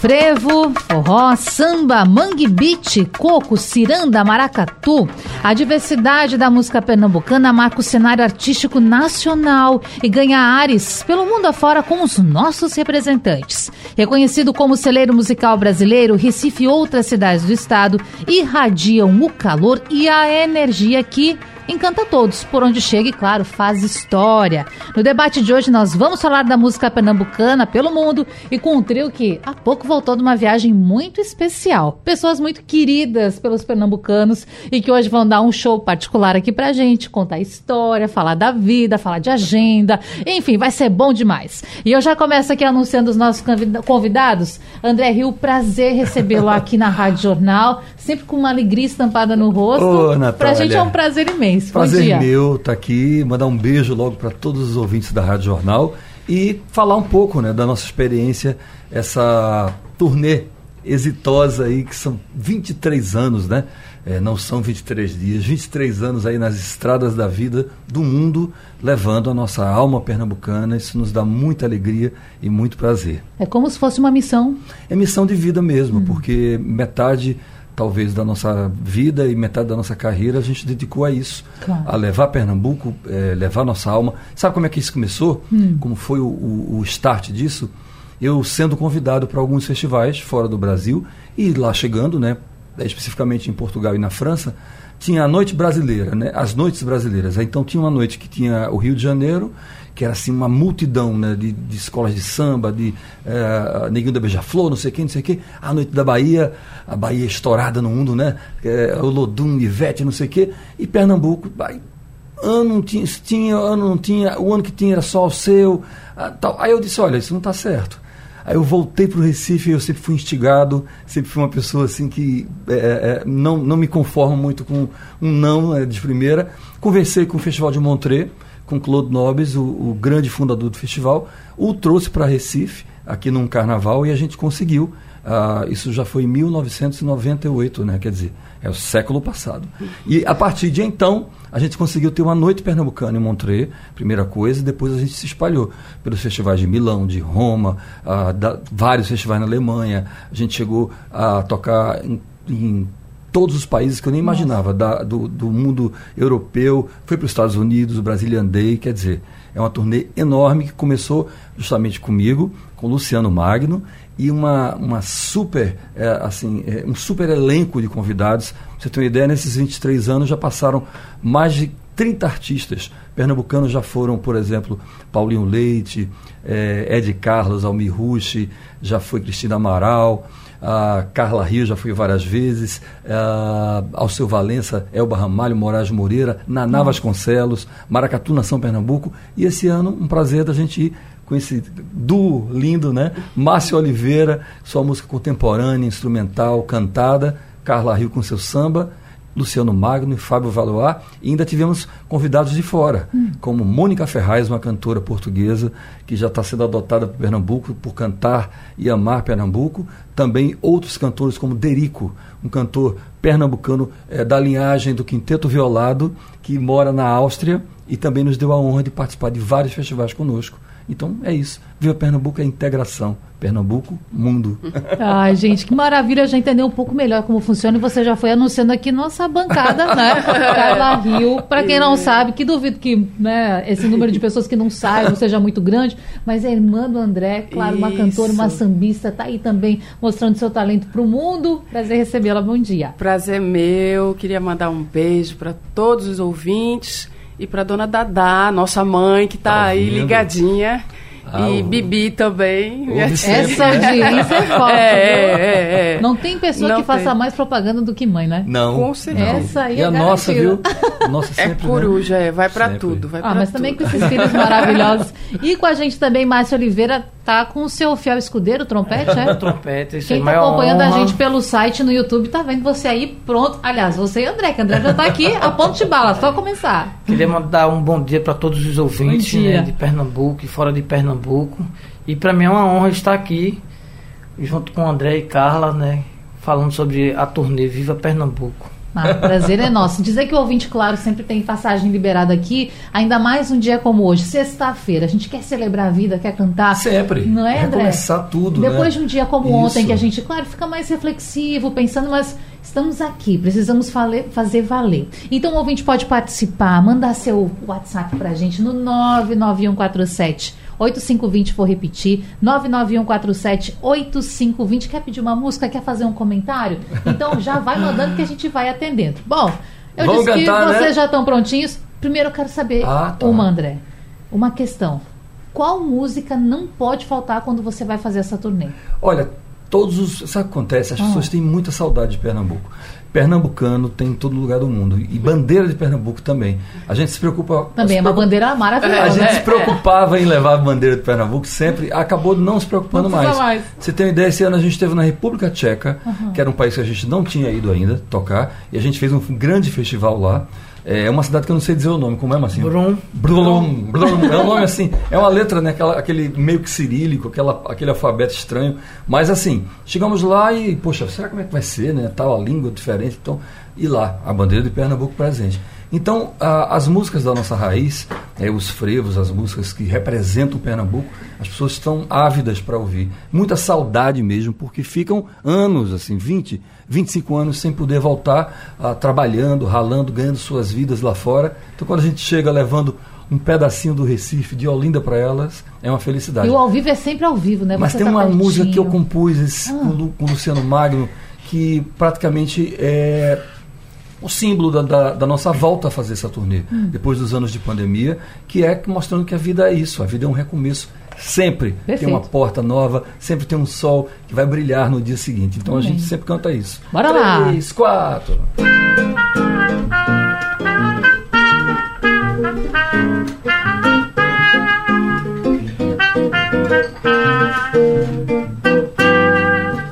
Frevo, forró, samba, mangue beat, coco, ciranda, maracatu. A diversidade da música pernambucana marca o cenário artístico nacional e ganha ares pelo mundo afora com os nossos representantes. Reconhecido como celeiro musical brasileiro, Recife e outras cidades do estado irradiam o calor e a energia que encanta todos, por onde chega e, claro, faz história. No debate de hoje, nós vamos falar da música pernambucana pelo mundo e com um trio que há pouco voltou de uma viagem muito especial. Pessoas muito queridas pelos pernambucanos e que hoje vão dar um show particular aqui pra gente, contar história, falar da vida, falar de agenda, enfim, vai ser bom demais. E eu já começo aqui anunciando os nossos convidados. André Rio, prazer recebê-lo aqui na Rádio Jornal, sempre com uma alegria estampada no rosto. Ô, Natália. Pra gente é um prazer imenso. Prazer meu estar tá aqui, mandar um beijo logo para todos os ouvintes da Rádio Jornal e falar um pouco né, da nossa experiência, essa turnê exitosa aí, que são 23 anos, né? É, não são 23 dias, 23 anos aí nas estradas da vida do mundo, levando a nossa alma pernambucana. Isso nos dá muita alegria e muito prazer. É como se fosse uma missão. É missão de vida mesmo, hum. porque metade talvez da nossa vida e metade da nossa carreira a gente dedicou a isso, claro. a levar Pernambuco, é, levar nossa alma. Sabe como é que isso começou? Hum. Como foi o, o, o start disso? Eu sendo convidado para alguns festivais fora do Brasil e lá chegando, né, especificamente em Portugal e na França, tinha a noite brasileira, né, as noites brasileiras. Então tinha uma noite que tinha o Rio de Janeiro que era assim uma multidão né, de, de escolas de samba, de uh, Neguinho da Beija-Flor, não sei quem, não sei quem. A noite da Bahia, a Bahia estourada no mundo, né? É, o Lodum, Ivete, não sei o quê. E Pernambuco, ano não tinha, tinha, ano não tinha, o ano que tinha era só o seu. Uh, tal. Aí eu disse, olha, isso não está certo. Aí eu voltei para o Recife, eu sempre fui instigado, sempre fui uma pessoa assim que é, é, não, não me conformo muito com um não é, de primeira. Conversei com o Festival de Montreux, com Claude Nobres, o, o grande fundador do festival, o trouxe para Recife, aqui num carnaval, e a gente conseguiu. Uh, isso já foi em 1998, né? quer dizer, é o século passado. E a partir de então, a gente conseguiu ter uma noite pernambucana em Montreux, primeira coisa, e depois a gente se espalhou pelos festivais de Milão, de Roma, uh, da, vários festivais na Alemanha. A gente chegou a tocar em, em todos os países que eu nem imaginava, da, do, do, mundo europeu, foi para os Estados Unidos, o Brazilian Day, quer dizer, é uma turnê enorme que começou justamente comigo, com Luciano Magno, e uma, uma super, é, assim, é, um super elenco de convidados. Pra você ter uma ideia, nesses 23 anos já passaram mais de 30 artistas pernambucanos já foram, por exemplo, Paulinho Leite, é, Ed Carlos, Almir Rushi, já foi Cristina Amaral, a Carla Rio já fui várias vezes, a Alceu Valença, Elba Ramalho, Moraes Moreira, Naná Vasconcelos, Maracatu, Nação Pernambuco. E esse ano, um prazer da gente ir com esse duo lindo, né? Márcio Oliveira, sua música contemporânea, instrumental, cantada, Carla Rio com seu samba Luciano Magno e Fábio Valois, e ainda tivemos convidados de fora, hum. como Mônica Ferraz, uma cantora portuguesa que já está sendo adotada por Pernambuco por cantar e amar Pernambuco. Também outros cantores como Derico, um cantor pernambucano é, da linhagem do Quinteto Violado, que mora na Áustria e também nos deu a honra de participar de vários festivais conosco. Então é isso. Viva Pernambuco é integração. Pernambuco, mundo. Ai, gente, que maravilha já entender um pouco melhor como funciona e você já foi anunciando aqui nossa bancada, né? Carla Rio. Para quem não sabe, que duvido que né, esse número de pessoas que não saibam seja muito grande, mas é irmã do André, claro, uma Isso. cantora, uma sambista, tá aí também mostrando seu talento para o mundo. Prazer recebê-la. Bom dia. Prazer meu. Queria mandar um beijo para todos os ouvintes e para dona Dadá, nossa mãe, que está tá aí ligadinha. Ah, e Bibi também. Essa audiência é forte. É, é, é, é, Não tem pessoa não que tem. faça mais propaganda do que mãe, né? Não. Com certeza. Essa aí e é a nossa, viu? Nossa, é sempre, é coruja, né? é. Vai para tudo. Vai ah, mas tudo. também com esses filhos maravilhosos. E com a gente também, Márcia Oliveira, tá com o seu fiel escudeiro, trompete, é? trompete, isso Quem é tá acompanhando honra. a gente pelo site no YouTube tá vendo você aí pronto. Aliás, você e André, que André já tá aqui a ponto de bala, só começar. Queria mandar um bom dia para todos os ouvintes né, de Pernambuco e fora de Pernambuco. E para mim é uma honra estar aqui junto com André e Carla, né, falando sobre a turnê Viva Pernambuco. Ah, prazer é nosso. Dizer que o ouvinte, claro, sempre tem passagem liberada aqui, ainda mais um dia como hoje, sexta-feira. A gente quer celebrar a vida, quer cantar. Sempre. Não é, André? Recomeçar tudo, né? Depois de um dia como Isso. ontem, que a gente, claro, fica mais reflexivo, pensando, mas estamos aqui, precisamos fale- fazer valer. Então o ouvinte pode participar, mandar seu WhatsApp pra gente no 99147 8520, vou repetir, 99147 8520. Quer pedir uma música? Quer fazer um comentário? Então já vai mandando que a gente vai atendendo. Bom, eu Vamos disse cantar, que né? vocês já estão prontinhos. Primeiro eu quero saber, Ah, tá. uma, André, uma questão. Qual música não pode faltar quando você vai fazer essa turnê? Olha, todos os. Sabe o que acontece? As Ah. pessoas têm muita saudade de Pernambuco. Pernambucano tem em todo lugar do mundo. E bandeira de Pernambuco também. A gente se preocupa. Também se é uma bandeira maravilhosa. A gente né? se preocupava em levar a bandeira de Pernambuco sempre, acabou não se preocupando Não mais. mais. Você tem uma ideia, esse ano a gente esteve na República Tcheca, que era um país que a gente não tinha ido ainda tocar, e a gente fez um grande festival lá. É uma cidade que eu não sei dizer o nome, como é, Marcinho? Brum. Brum, Brum. É um nome assim, é uma letra, né? Aquela, aquele meio que cirílico, aquela, aquele alfabeto estranho. Mas assim, chegamos lá e, poxa, será como é que vai ser, né? Tal a língua diferente. Então, e lá, a bandeira de Pernambuco presente. Então, a- as músicas da nossa raiz, é, os frevos, as músicas que representam Pernambuco, as pessoas estão ávidas para ouvir. Muita saudade mesmo, porque ficam anos, assim, 20, 25 anos sem poder voltar ah, trabalhando, ralando, ganhando suas vidas lá fora. Então, quando a gente chega levando um pedacinho do Recife, de Olinda para elas, é uma felicidade. E o ao vivo é sempre ao vivo, né? Mas Você tem tá uma pertinho. música que eu compus esse- Ah. com o Luciano Magno, que praticamente é o símbolo da, da- da nossa volta a fazer essa turnê, Hum. depois dos anos de pandemia, que é mostrando que a vida é isso, a vida é um recomeço. Sempre Perfeito. tem uma porta nova, sempre tem um sol que vai brilhar no dia seguinte. Então a gente sempre canta isso. Bora lá. Três, quatro.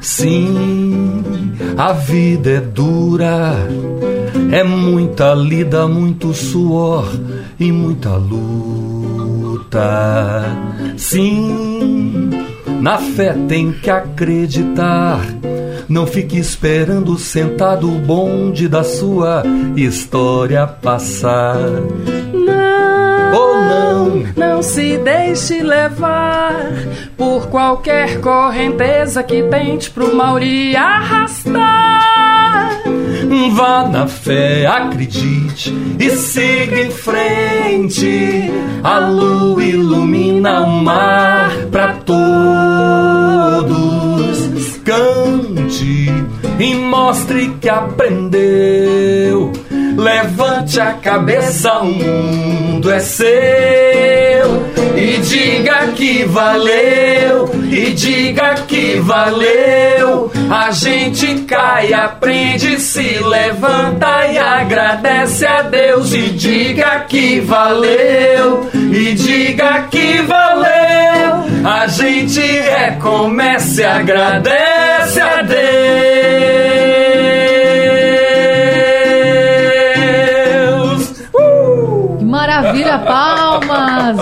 Sim, a vida é dura, é muita lida, muito suor e muita luta. Sim, na fé tem que acreditar. Não fique esperando sentado o bonde da sua história passar. Não, Ou não. não se deixe levar por qualquer correnteza que tente pro lhe arrastar. Vá na fé, acredite e siga em frente. A lua ilumina o mar pra todos. Cante e mostre que aprendeu. Levante a cabeça, o mundo é seu. E diga que valeu, e diga que valeu. A gente cai, aprende, se levanta e agradece a Deus. E diga que valeu, e diga que valeu. A gente recomeça e agradece a Deus.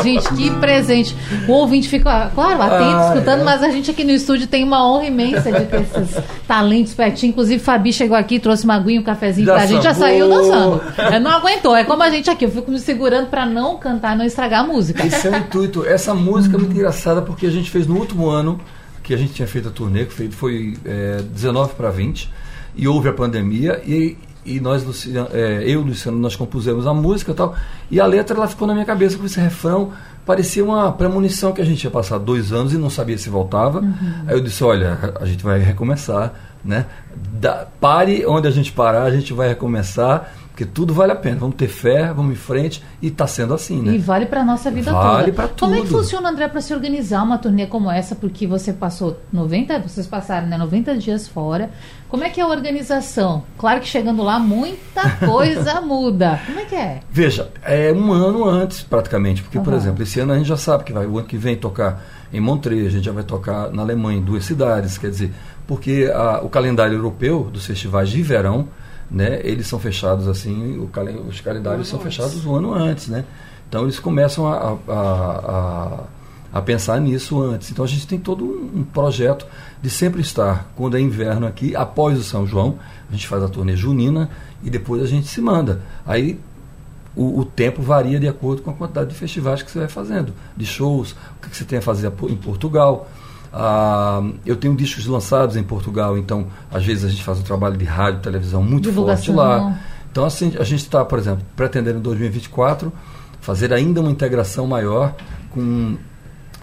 Gente, que presente. O ouvinte fica, claro, atento, Ai, escutando, ai. mas a gente aqui no estúdio tem uma honra imensa de ter esses talentos pertinho. Inclusive, Fabi chegou aqui, trouxe uma aguinha, um cafezinho Já pra gente, já saiu dançando. É, não aguentou. É como a gente aqui, eu fico me segurando pra não cantar, não estragar a música. Esse é o intuito. Essa música é muito engraçada porque a gente fez no último ano que a gente tinha feito a turnê, que foi, foi é, 19 para 20, e houve a pandemia, e, e nós, Luciano, é, eu e Luciano, nós compusemos a música e tal, e a letra ela ficou na minha cabeça com esse refrão, parecia uma premonição que a gente ia passar dois anos e não sabia se voltava. Aí eu disse, olha, a gente vai recomeçar, né? Da- pare onde a gente parar, a gente vai recomeçar. Porque tudo vale a pena. Vamos ter fé, vamos em frente e está sendo assim, né? E vale para a nossa vida vale toda. Vale para tudo. Como é que funciona, André, para se organizar uma turnê como essa? Porque você passou 90, vocês passaram né, 90 dias fora. Como é que é a organização? Claro que chegando lá muita coisa muda. Como é que é? Veja, é um ano antes praticamente, porque uhum. por exemplo, esse ano a gente já sabe que vai o ano que vem tocar em Montreux, a gente já vai tocar na Alemanha, em duas cidades, quer dizer, porque a, o calendário europeu dos festivais de verão né, eles são fechados assim, os calendários são fechados um ano antes, né? Então eles começam a, a, a, a, pensar nisso antes. Então a gente tem todo um, um, projeto de sempre estar, quando é inverno aqui, após o São João, a gente faz a turnê junina e depois a gente se manda. Aí o, o, tempo varia de acordo com a quantidade de festivais que você vai fazendo, de shows, o que você tem a fazer em Portugal. Ah, eu tenho discos lançados em Portugal, então às vezes a gente faz um trabalho de rádio, televisão muito forte lá. Então assim, a gente está, por exemplo, pretendendo em 2024 fazer ainda uma integração maior com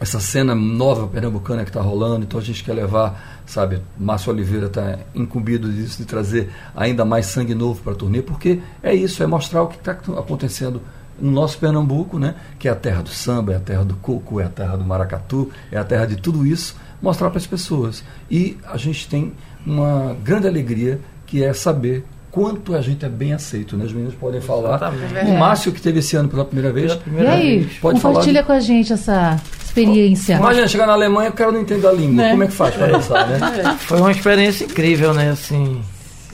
essa cena nova pernambucana que está rolando. Então a gente quer levar, sabe, Márcio Oliveira está incumbido disso, de trazer ainda mais sangue novo para a turnê, porque é isso, é mostrar o que está acontecendo no nosso Pernambuco, né, que é a terra do samba, é a terra do coco, é a terra do maracatu, é a terra de tudo isso, mostrar para as pessoas. E a gente tem uma grande alegria que é saber quanto a gente é bem aceito, né? Os meninos podem falar. É. O Márcio que teve esse ano pela primeira vez. Pela primeira e aí, vez. pode compartilha falar de... com a gente essa experiência. Imagina chegar na Alemanha, o cara não entende a língua. Né? Como é que faz para dançar, né? Foi uma experiência incrível, né? Assim,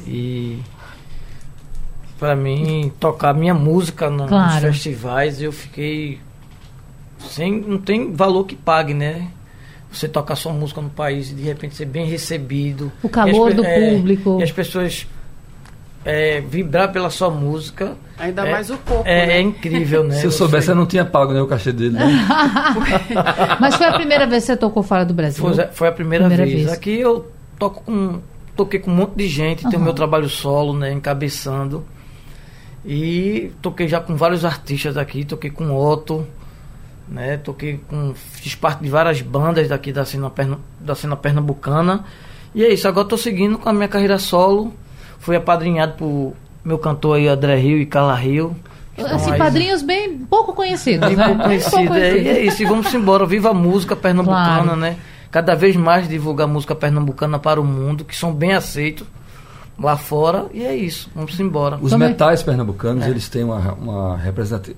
e para mim tocar minha música no, claro. nos festivais, eu fiquei sem não tem valor que pague, né? Você tocar sua música no país e de repente ser bem recebido. O calor do é, público. E as pessoas é, vibrar pela sua música. Ainda é, mais o corpo. É, né? é incrível, né? Se eu soubesse, eu não tinha pago né, o cachê dele. Né? Mas foi a primeira vez que você tocou fora do Brasil? Foi, foi a primeira, primeira vez. vez. Aqui eu toco com, toquei com um monte de gente, uhum. tenho meu trabalho solo, né? Encabeçando. E toquei já com vários artistas aqui, toquei com Otto, né? Toquei com. Fiz parte de várias bandas daqui da cena, da cena pernambucana. E é isso, agora estou seguindo com a minha carreira solo. Fui apadrinhado por meu cantor aí, André Rio e Carla Rio. Assim, padrinhos bem pouco conhecidos, bem né? pouco conhecidos. É, e é isso, e vamos embora. Viva a música pernambucana, claro. né? Cada vez mais divulgar música pernambucana para o mundo, que são bem aceitos lá fora e é isso, vamos embora. Os Também. metais pernambucanos, é. eles têm uma, uma,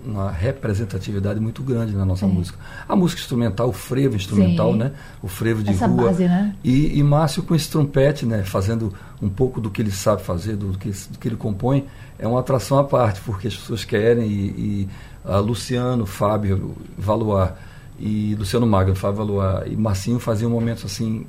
uma, representatividade muito grande na nossa música. A música instrumental, o frevo instrumental, Sim. né? O frevo de Essa rua. Base, né? e, e Márcio com esse trompete, né? Fazendo um pouco do que ele sabe fazer, do que, do que ele compõe, é uma atração à parte, porque as pessoas querem e, e a Luciano, Fábio, Valoar e Luciano Magno, Fábio Valoar e Marcinho faziam momentos assim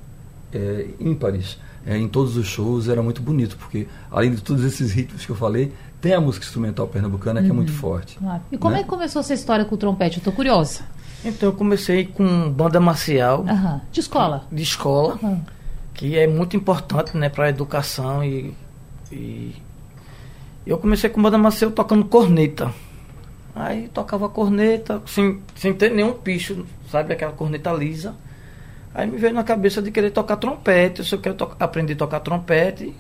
é, ímpares é, em todos os shows era muito bonito, porque além de todos esses ritmos que eu falei, tem a música instrumental pernambucana uhum. que é muito uhum. forte. Claro. E como né? é que começou essa história com o trompete? Eu estou curiosa. Então eu comecei com banda marcial. Uhum. De escola? De escola, uhum. que é muito importante né, para a educação e, e eu comecei com banda marcial tocando corneta. Aí tocava corneta sem, sem ter nenhum picho, sabe? Aquela corneta lisa. Aí me veio na cabeça de querer tocar trompete. Eu quero aprender a tocar trompete.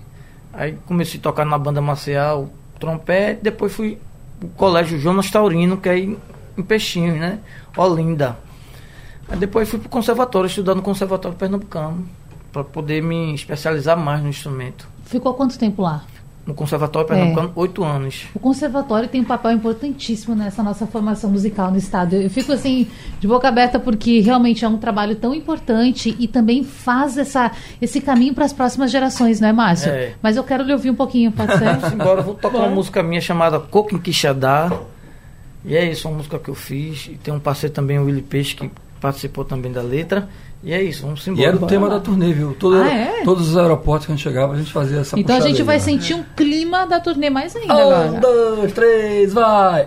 Aí comecei a tocar na banda marcial trompete. Depois fui pro colégio Jonas Taurino, que é em, em Peixinhos, né? Olinda. Aí depois fui pro conservatório, estudar no conservatório pernambucano. para poder me especializar mais no instrumento. Ficou quanto tempo lá? No Conservatório Pernambucano é. oito anos. O Conservatório tem um papel importantíssimo nessa nossa formação musical no Estado. Eu fico assim, de boca aberta, porque realmente é um trabalho tão importante e também faz essa, esse caminho para as próximas gerações, não é, Márcio? É. Mas eu quero lhe ouvir um pouquinho, pode ser? Agora eu vou tocar uma música minha chamada Coco em Quixadá. E é isso, uma música que eu fiz. E tem um parceiro também, o Willi Peixe, que participou também da letra. E é isso, vamos embora. E era o tema lá. da turnê, viu? Todo, ah, é? Todos os aeroportos que a gente chegava, a gente fazia essa Então a gente vai né? sentir um clima da turnê mais ainda. Um, agora. dois, três, vai!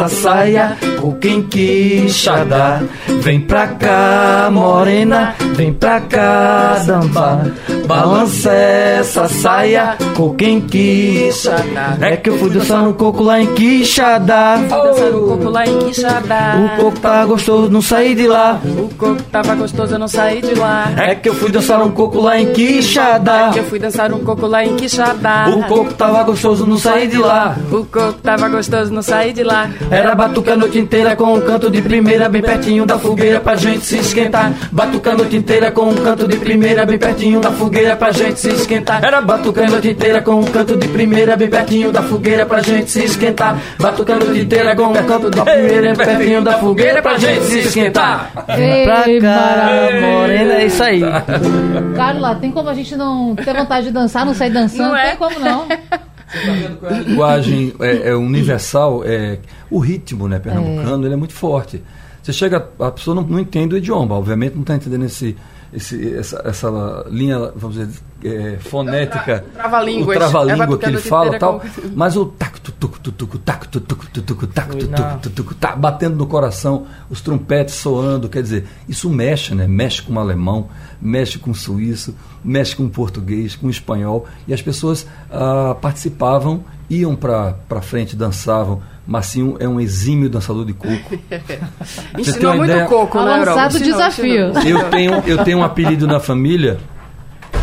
Essa saia, o quem quixadá. Vem pra cá, morena, vem pra cá dançar. Balança essa saia, com quem quixadá. É que eu fui dançar no coco lá em Quixadá. Dançar no coco lá em Quixadá. O coco tava gostoso, não saí de lá. O coco tava gostoso, eu não saí de lá. É que eu fui dançar um coco lá em Quixadá. É que eu fui dançar um coco lá em Quixadá. O coco tava gostoso, não saí de lá. O coco tava gostoso, não saí de lá. Era batuca a noite inteira com um canto de primeira bem pertinho da fogueira pra gente se esquentar. Batuca a noite inteira com um canto de primeira bem pertinho da fogueira pra gente se esquentar. Era batuca a noite inteira com um canto de primeira bem pertinho da fogueira pra gente se esquentar. Batuca a noite inteira com um canto da primeira bem pertinho da fogueira pra gente se esquentar. Pra cá, morena, é isso aí. Carla, tem como a gente não ter vontade de dançar, não sair dançando? Não é? Tem como não. A linguagem é, é universal, é, o ritmo né, pernambucano ele é muito forte. Você chega, a pessoa não, não entende o idioma, obviamente não está entendendo esse, esse, essa, essa linha, vamos dizer, é, fonética, O trava-língua É que ele fala inteira tal, com- mas o tuc tu tuc tac tu tuc tu tuc tuc não. tu tuc tá batendo no coração, os trompetes soando, quer dizer, isso mexe, né? Mexe com o alemão, mexe com o suíço, mexe com o português, com o espanhol, e as pessoas ah, participavam, iam para frente, dançavam. Marcinho é um exímio dançador de coco. Ensinou muito ideia? coco, né, Europa? Ensinou, desafio. ensinou. Eu tenho, eu tenho um apelido na família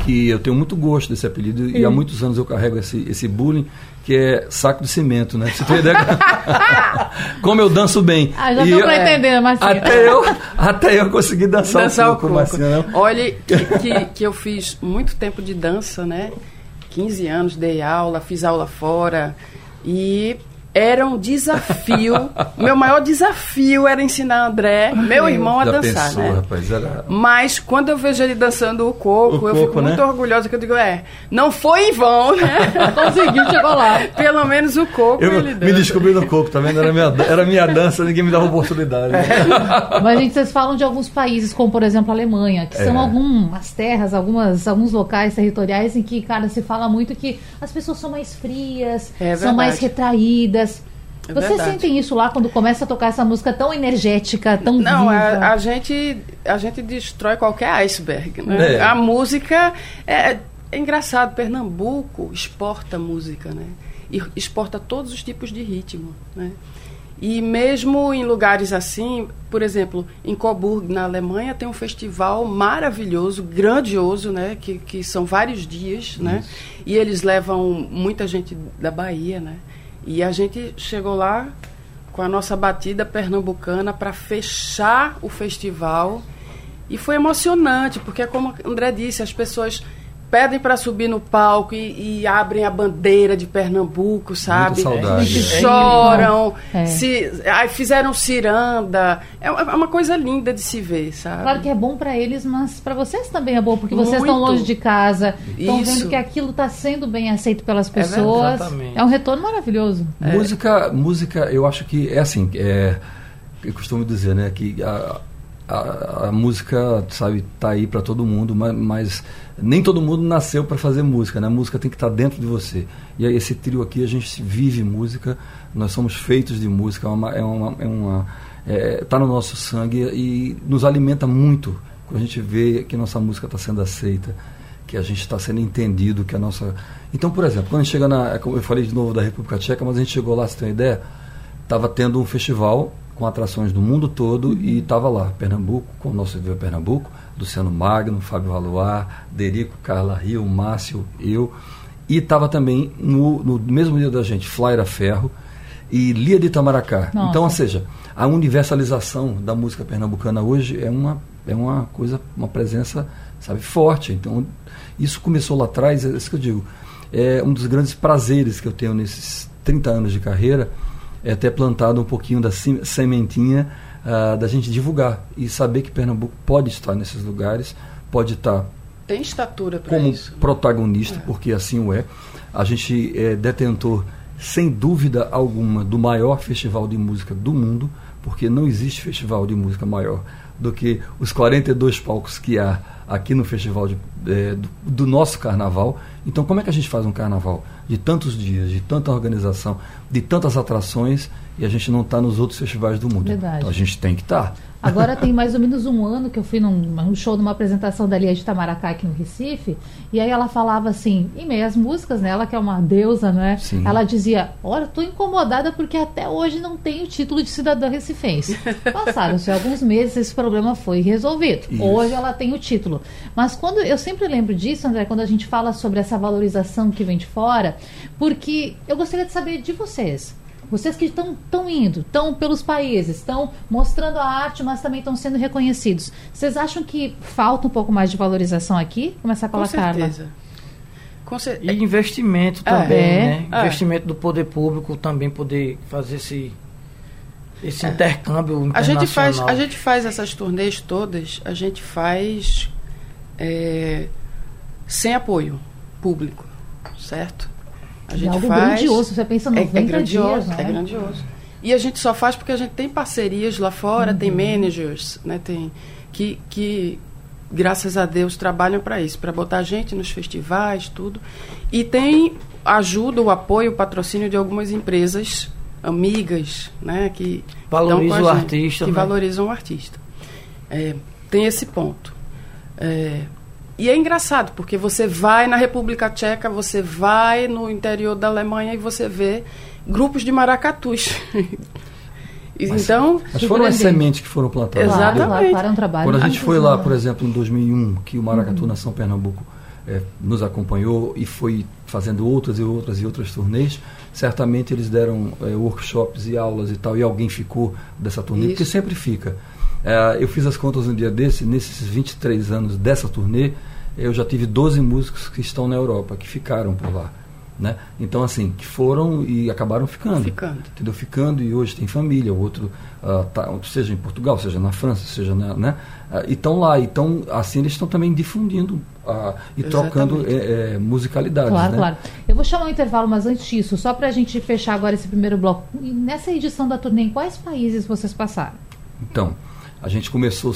que eu tenho muito gosto desse apelido e há muitos anos eu carrego esse, esse bullying que é saco de cimento, né? Você tem ideia? Como eu danço bem. Ah, já E eu- pra entender, Marcinho. Até eu, até eu consegui dançar, Dançar o coco. Marcinho, não? Olha, que, que, que eu fiz muito tempo de dança, né? 15 anos, dei aula, fiz aula fora. E era um desafio. meu maior desafio era ensinar André, meu irmão, a Já dançar, pensou, né? rapaz? Era... Mas quando eu vejo ele dançando o coco, O eu coco, fico né? muito orgulhosa, que eu digo, é, não foi em vão, né? Conseguiu, chegou lá. Pelo menos o coco Eu ele me dança. descobri no coco, tá vendo? Era minha, era minha dança, ninguém me dava oportunidade. Mas, gente, vocês falam de alguns países, como por exemplo a Alemanha, que são É. algumas terras, algumas, alguns locais territoriais em que, cara, se fala muito que as pessoas são mais frias, É são mais retraídas. É Vocês verdade. sentem isso lá quando começa a tocar essa música tão energética, tão Não, viva? a, a gente, a gente destrói qualquer iceberg. Né? É. A música é, é engraçado. Pernambuco exporta música, né? E exporta todos os tipos de ritmo, né? E mesmo em lugares assim, por exemplo, em Coburg, na Alemanha, tem um festival maravilhoso, grandioso, né? Que, que são vários dias, né? E eles levam muita gente da Bahia, né? E a gente chegou lá com a nossa batida pernambucana para fechar o festival. E foi emocionante, porque é como André disse, as pessoas pedem para subir no palco e, e abrem a bandeira de Pernambuco, sabe? saudade. E É choram, É. se, ai, fizeram ciranda. É uma é uma coisa linda de se ver, sabe? Claro que é bom pra eles, mas pra vocês também é bom, porque vocês estão longe de casa, estão vendo que aquilo está sendo bem aceito pelas verdade, pessoas. exatamente. É um retorno maravilhoso. Música, música, eu acho que é assim, é, eu costumo dizer, né, que a, a, a música, sabe, tá aí para todo mundo, mas, mas nem todo mundo nasceu para fazer música, né? A música tem que estar dentro de você. E aí esse trio aqui a gente vive música, nós somos feitos de música, é uma, é uma, é uma é, tá no nosso sangue e nos alimenta muito quando a gente vê que nossa música está sendo aceita que a gente está sendo entendido, que a nossa. Então, por exemplo, quando a gente chega na. Eu falei de novo da República Tcheca, mas a gente chegou lá, se tem uma ideia, estava tendo um festival com atrações do mundo todo e estava lá, Pernambuco, com o nosso Viva Pernambuco, Luciano Magno, Fábio Valoar, Derico, Carla Rio, Márcio, eu. E estava também no, no mesmo dia da gente, Flaira Ferro e Lia de Itamaracá. Nossa. Então, ou seja, a universalização da música pernambucana hoje é uma, é uma coisa, uma presença, sabe, forte. Então, isso começou lá atrás, é isso que eu digo. É um dos grandes prazeres que eu tenho nesses 30 anos de carreira, é ter plantado um pouquinho da sementinha ah, da gente divulgar e saber que Pernambuco pode estar nesses lugares, pode estar Tem estatura para como isso. protagonista, porque assim o é. A gente é detentor, sem dúvida alguma, do maior festival de música do mundo, porque não existe festival de música maior do que os 42 palcos que há aqui no festival de, é, do, do, nosso carnaval. Então, como é que a gente faz um carnaval de tantos dias, de tanta organização, de tantas atrações e a gente não está nos outros festivais do mundo? Verdade. Então, a gente tem que estar. Tá. Agora tem mais ou menos um ano que eu fui num, num show, numa apresentação da Lia de Tamaracá aqui no Recife, e aí ela falava assim, em meio às músicas, né? Ela que é uma deusa, né? Sim. Ela dizia, olha, estou incomodada porque até hoje não tenho o título de cidadã recifense. Passaram-se alguns meses, esse problema foi resolvido. Isso. Hoje ela tem o título. Mas quando eu sempre lembro disso, André, quando a gente fala sobre essa valorização que vem de fora, porque eu gostaria de saber de vocês. Vocês que estão indo, estão pelos países, estão mostrando a arte, mas também estão sendo reconhecidos. Vocês acham que falta um pouco mais de valorização aqui? Começar pela Com certeza. Com cer e investimento é. também, é. né? É. Investimento do poder público também poder fazer esse, esse é. intercâmbio internacional. A gente, faz, a gente faz essas turnês todas, a gente faz é, sem apoio público, certo? A gente é algo faz, grandioso, você pensa 90 é, é grandioso, dias, né? É grandioso. E a gente só faz porque a gente tem parcerias lá fora, uhum. tem managers, né? Tem que, que graças a Deus trabalham para isso, para botar gente nos festivais, tudo. E tem ajuda, o apoio, o patrocínio de algumas empresas amigas, né, que valorizam o artista, que né? valorizam o artista. É, tem esse ponto. É, e é engraçado, porque você vai na República Tcheca, você vai no interior da Alemanha e você vê grupos de maracatus. Mas, então, mas foram as sementes que foram plantadas. Exatamente. Claro, um trabalho Quando a gente foi lá, por exemplo, em 2001, que o Maracatu uhum. Nação Pernambuco é, nos acompanhou e foi fazendo outras e outras e outras turnês, certamente eles deram é, workshops e aulas e tal, e alguém ficou dessa turnê, Isso. porque sempre fica. É, eu fiz as contas um dia desse, nesses 23 anos dessa turnê, eu já tive 12 músicos que estão na Europa, que ficaram por lá. Né? Então, assim, que foram e acabaram ficando. Ficando. Entendeu? Ficando e hoje tem família, o outro, uh, tá, seja em Portugal, seja na França, seja na. Né? Uh, e estão lá. Então, assim, eles estão também difundindo uh, e Exatamente. trocando é, é, musicalidades. Claro, né? claro. Eu vou chamar um intervalo, mas antes disso, só para a gente fechar agora esse primeiro bloco. nessa edição da turnê, em quais países vocês passaram? Então, a gente começou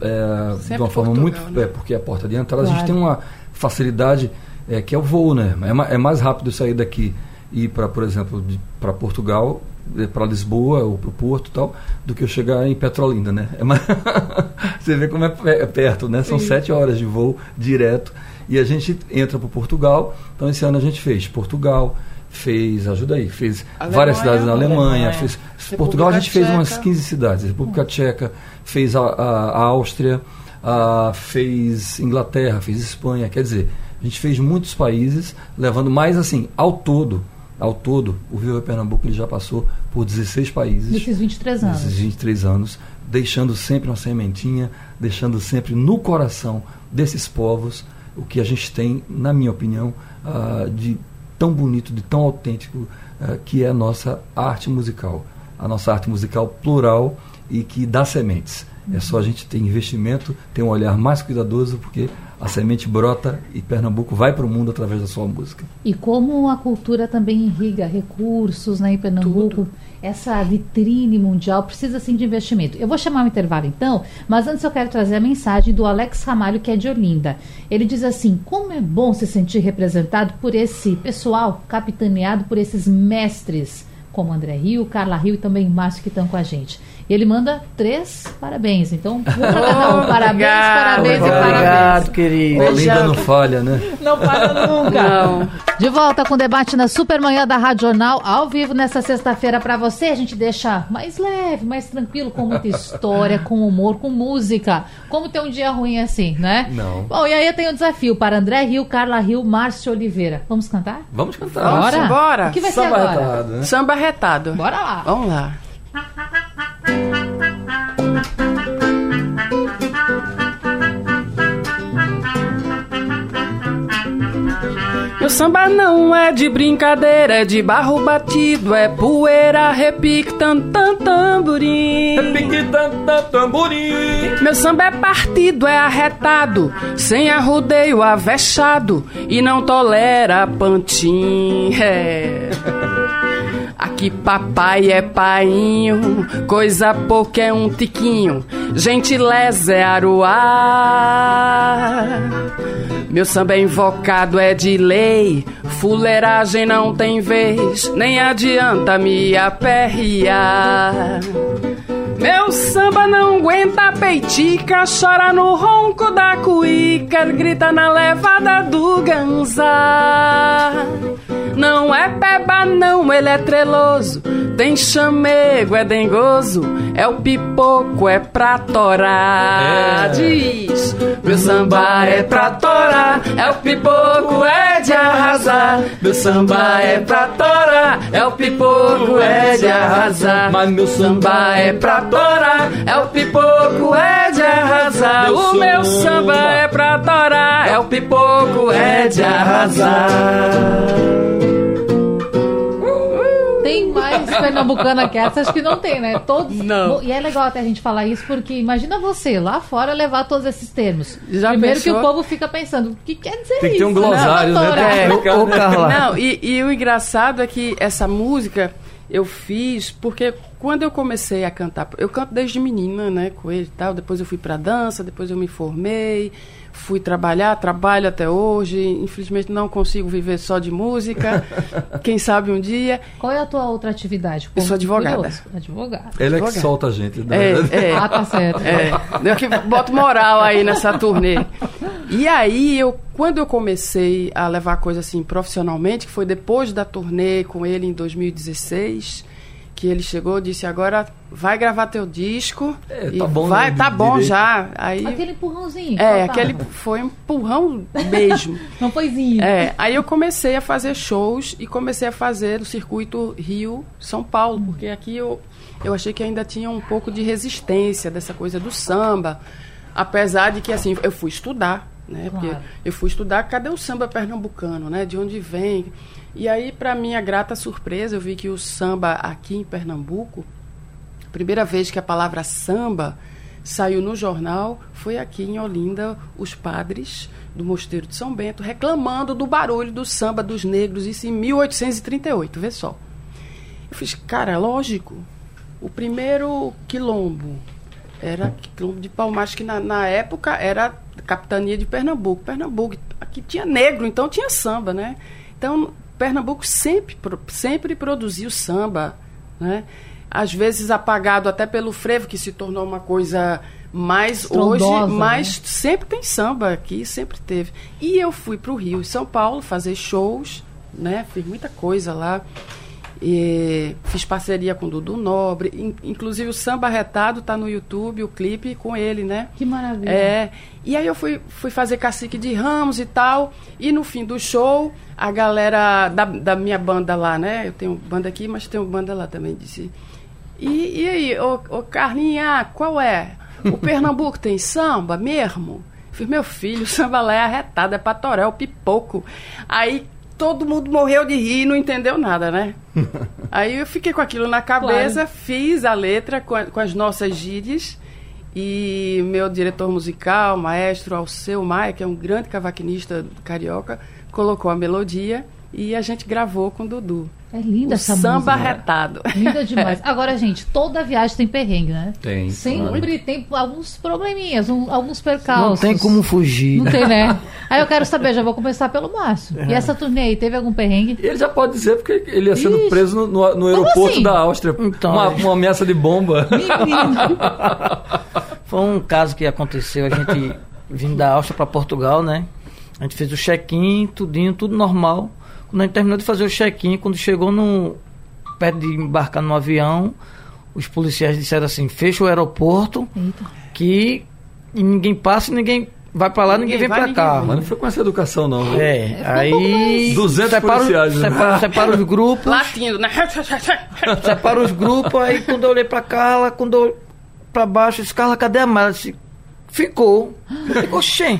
é, de uma forma Portugal, muito. Né? É, porque é a porta de entrada, claro. a gente tem uma facilidade é, que é o voo, né? É, é mais rápido sair daqui e ir para, por exemplo, para Portugal, é, para Lisboa ou para o Porto tal, do que eu chegar em Petrolina, né? É mais Você vê como é, é perto, né? São Sim. sete horas de voo direto e a gente entra para Portugal. Então esse ano a gente fez Portugal, fez, ajuda aí, fez Alemanha, várias cidades na Alemanha, Alemanha fez Portugal a gente Tcheca. fez umas 15 cidades, República Tcheca, fez a, a, a Áustria, a, fez Inglaterra, fez Espanha, quer dizer, a gente fez muitos países, levando mais assim, ao todo, ao todo, o Viva Pernambuco ele já passou por 16 países. Nesses 23 anos. Nesses 23 anos, deixando sempre uma sementinha, deixando sempre no coração desses povos o que a gente tem, na minha opinião, uh, de tão bonito, de tão autêntico, uh, que é a nossa arte musical. A nossa arte musical plural e que dá sementes. É só a gente ter investimento, ter um olhar mais cuidadoso, porque a semente brota e Pernambuco vai para o mundo através da sua música. E como a cultura também irriga recursos né, em Pernambuco, Tudo. essa vitrine mundial precisa sim de investimento. Eu vou chamar o um intervalo então, mas antes eu quero trazer a mensagem do Alex Ramalho, que é de Olinda. Ele diz assim: como é bom se sentir representado por esse pessoal capitaneado por esses mestres como André Rio, Carla Rio e também Márcio que estão com a gente. E ele manda três parabéns. Então, um cada um. Parabéns, parabéns e parabéns. Obrigado, querido. Olinda não falha, né? Não para nunca. Não. De volta com o debate na Supermanhã da Rádio Jornal, ao vivo nessa sexta-feira para você. A gente deixa mais leve, mais tranquilo, com muita história, com humor, com música. Como ter um dia ruim assim, né? Não. Bom, e aí eu tenho um desafio para André Rio, Carla Rio, Márcio Oliveira. Vamos cantar? Vamos cantar. Bora? Bora. O que vai Samba ser agora? Retado, né? Samba retado. Bora lá. Vamos lá. Meu samba não é de brincadeira, é de barro batido, é poeira, repique, tan, tan, tamborim. Repique, tan, tan, tamborim. Meu samba é partido, é arretado, sem arrudeio, avexado, e não tolera pantim. É. que papai é painho, coisa pouca é um tiquinho, gentileza é aruá. Meu samba é invocado é de lei, fuleiragem não tem vez, nem adianta me aperrear. Meu samba não aguenta peitica, chora no ronco da cuíca, grita na levada do ganzá. Não é peba, não, ele é treloso. Tem chamego, é dengoso. É o pipoco, é pra torar. É. Diz: Meu samba é pra torar. É o pipoco, é de arrasar. Meu samba é pra torar. É o pipoco, é de arrasar. Mas meu samba é pra torar. É o pipoco, é de arrasar. Meu o meu samba é pra torar. É o pipoco, é de arrasar. Pernambucana que essas que não tem, né? Todos. Não. E é legal até a gente falar isso, porque imagina você lá fora levar todos esses termos. Já Primeiro pensou? que o povo fica pensando, o que quer dizer Tem que isso? ter um glossário, não, né? Tem que É, ô, Carla. Não, e, e o engraçado é que essa música eu fiz porque quando eu comecei a cantar, eu canto desde menina, né, com ele e tal, depois eu fui pra dança, depois eu me formei, fui trabalhar, trabalho até hoje, infelizmente não consigo viver só de música, quem sabe um dia. Qual é a tua outra atividade? Eu sou advogada. Curioso. Advogada. Ele é que solta a gente. na É, verdade. é. Ah, tá certo. É, eu que boto moral aí nessa turnê. E aí, eu, quando eu comecei a levar a coisa assim profissionalmente, que foi depois da turnê com ele em 2016, que ele chegou e disse: agora vai gravar teu disco. É, e tá bom, vai, né, tá de bom direito. já. Aí, Aquele empurrãozinho. é, faltava. aquele foi um empurrão mesmo. Não foi zinho. É, aí eu comecei a fazer shows e comecei a fazer o circuito Rio-São Paulo, porque aqui eu, eu achei que ainda tinha um pouco de resistência dessa coisa do samba. Apesar de que, assim, eu fui estudar, né? Porque Claro. eu fui estudar cadê o samba pernambucano, né? De onde vem. E aí, para minha grata surpresa, eu vi que o samba aqui em Pernambuco, a primeira vez que a palavra samba saiu no jornal foi aqui em Olinda, os padres do Mosteiro de São Bento reclamando do barulho do samba dos negros, isso em 1838, vê só. Eu fiz, cara, lógico, o primeiro quilombo era quilombo de Palmares, que na, na época era capitania de Pernambuco. Pernambuco, aqui tinha negro, então tinha samba, né? Então, Pernambuco sempre, sempre produziu samba, né? Às vezes apagado até pelo frevo, que se tornou uma coisa mais hoje, Estrondosa, mas né? sempre tem samba aqui, sempre teve. E eu fui para o Rio e São Paulo fazer shows, né? Fiz muita coisa lá. E fiz parceria com o Dudu Nobre. In- inclusive o Samba Retado tá no YouTube, o clipe com ele, né? Que maravilha. É. E aí eu fui, fui fazer cacique de ramos e tal. E no fim do show, a galera da, da minha banda lá, né? Eu tenho banda aqui, mas tenho banda lá também, disse. E, e aí, ô, ô Carlinha, qual é? O Pernambuco tem samba mesmo? Fiz, meu filho, o samba lá é arretado, é é o pipoco. Aí todo mundo morreu de rir e não entendeu nada, né? Aí eu fiquei com aquilo na cabeça, fiz a letra com, a- com as nossas gírias. E meu diretor musical, maestro Alceu Maia, que é um grande cavaquinista carioca, colocou a melodia e a gente gravou com o Dudu. É linda o essa samba música. retado. Linda demais. Agora, gente, toda viagem tem perrengue, né? Tem. Sempre tem alguns probleminhas, um- alguns Não percalços. tem como fugir. Não tem, né? Aí eu quero saber, já vou começar pelo Márcio. É. E essa turnê aí, teve algum perrengue? Ele já pode dizer porque ele ia sendo Ixi. preso no, no- no aeroporto assim? da Áustria. Então, uma, uma ameaça de bomba. Menino. Foi um caso que aconteceu, a gente vindo da Áustria para Portugal, né? A gente fez o check-in, tudinho, tudo normal. Quando a gente terminou de fazer o check-in, quando chegou no perto de embarcar no avião, os policiais disseram assim: "Fecha o aeroporto, Eita. que ninguém passa, e ninguém vai para lá, ninguém, Ninguém vem vai, para ninguém cá". Mas não foi com essa educação, não. viu? É, É, aí mais. 200 separa, os- policiais, né? separa, separa os grupos. Latindo, né? separa os grupos, aí quando eu olhei pra Carla, quando eu olhei pra baixo, eu disse, Carla, cadê a mala? Ficou. Digo, "Oxê."